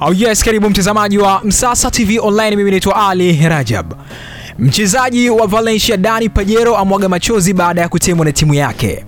Oh yes, karibu mtazamaji wa Msasa TV Online, mimi naitwa Ali Rajab. Mchezaji wa Valencia Dani Pajero amwaga machozi baada ya kutemwa na timu yake.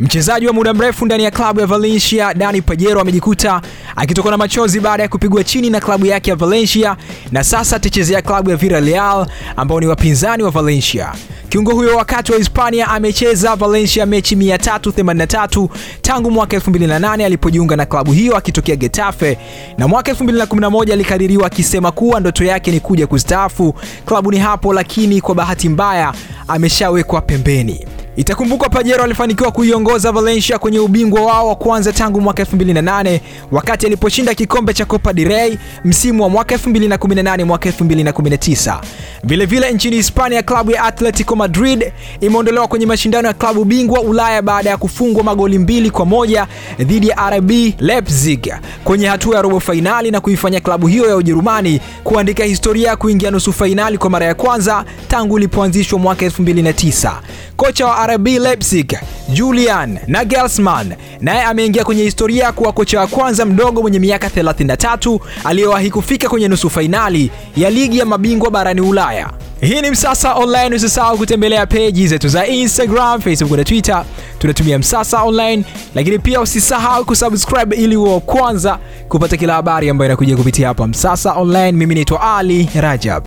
Mchezaji wa muda mrefu ndani ya klabu ya Valencia Dani Pajero amejikuta akitokwa na machozi baada ya kupigwa chini na klabu yake ya Valencia na sasa atachezea klabu ya Villarreal ambao ni wapinzani wa Valencia. Kiungo huyo wakati wa Hispania amecheza Valencia mechi 383 tangu mwaka 2008 alipojiunga na klabu hiyo akitokea Getafe, na mwaka 2011 alikadiriwa akisema kuwa ndoto yake ni kuja kustaafu klabuni hapo, lakini kwa bahati mbaya ameshawekwa pembeni. Itakumbukwa Pajero alifanikiwa kuiongoza Valencia kwenye ubingwa wao wa kwanza tangu mwaka 2008 wakati aliposhinda kikombe cha Copa del Rey msimu wa mwaka 2018 mwaka 2019. Vilevile nchini Hispania, klabu ya Atletico Madrid imeondolewa kwenye mashindano ya klabu bingwa Ulaya baada ya kufungwa magoli mbili kwa moja dhidi ya RB Leipzig kwenye hatua ya robo fainali na kuifanya klabu hiyo ya Ujerumani kuandika historia ya kuingia nusu fainali kwa mara ya kwanza tangu ilipoanzishwa mwaka 2009. Kocha wa RB Leipzig Julian Nagelsmann naye ameingia kwenye historia kuwa kocha wa kwanza mdogo mwenye miaka 33 aliyewahi kufika kwenye nusu fainali ya ligi ya mabingwa barani Ulaya. Hii ni Msasa Online. Usisahau kutembelea peji zetu za Instagram, Facebook na Twitter, tunatumia Msasa Online, lakini pia usisahau kusubscribe ili uwe wa kwanza kupata kila habari ambayo inakuja kupitia hapa Msasa Online. Mimi naitwa Ali Rajab.